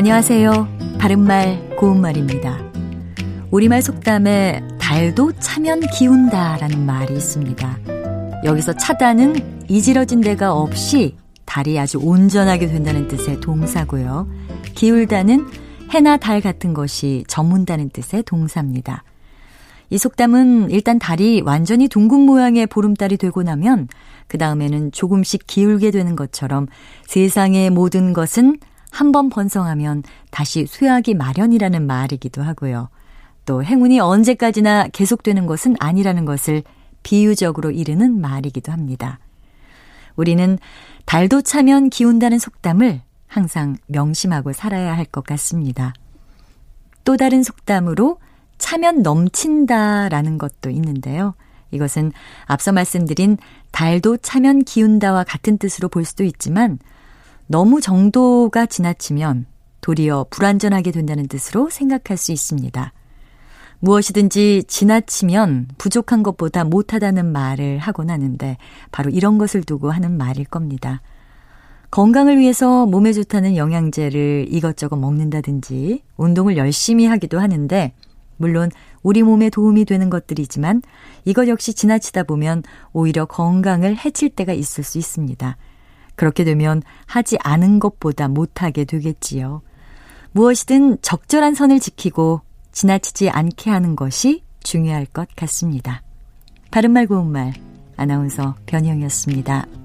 안녕하세요. 바른말 고운말입니다. 우리말 속담에 달도 차면 기운다라는 말이 있습니다. 여기서 차다는 이지러진 데가 없이 달이 아주 온전하게 된다는 뜻의 동사고요. 기울다는 해나 달 같은 것이 저문다는 뜻의 동사입니다. 이 속담은 일단 달이 완전히 둥근 모양의 보름달이 되고 나면 그 다음에는 조금씩 기울게 되는 것처럼 세상의 모든 것은 한 번 번성하면 다시 쇠하기 마련이라는 말이기도 하고요. 또 행운이 언제까지나 계속되는 것은 아니라는 것을 비유적으로 이르는 말이기도 합니다. 우리는 달도 차면 기운다는 속담을 항상 명심하고 살아야 할 것 같습니다. 또 다른 속담으로 차면 넘친다라는 것도 있는데요. 이것은 앞서 말씀드린 달도 차면 기운다와 같은 뜻으로 볼 수도 있지만 너무 정도가 지나치면 도리어 불완전하게 된다는 뜻으로 생각할 수 있습니다. 무엇이든지 지나치면 부족한 것보다 못하다는 말을 하곤 하는데 바로 이런 것을 두고 하는 말일 겁니다. 건강을 위해서 몸에 좋다는 영양제를 이것저것 먹는다든지 운동을 열심히 하기도 하는데 물론 우리 몸에 도움이 되는 것들이지만 이것 역시 지나치다 보면 오히려 건강을 해칠 때가 있을 수 있습니다. 그렇게 되면 하지 않은 것보다 못하게 되겠지요. 무엇이든 적절한 선을 지키고 지나치지 않게 하는 것이 중요할 것 같습니다. 바른말 고운말 아나운서 변형이었습니다.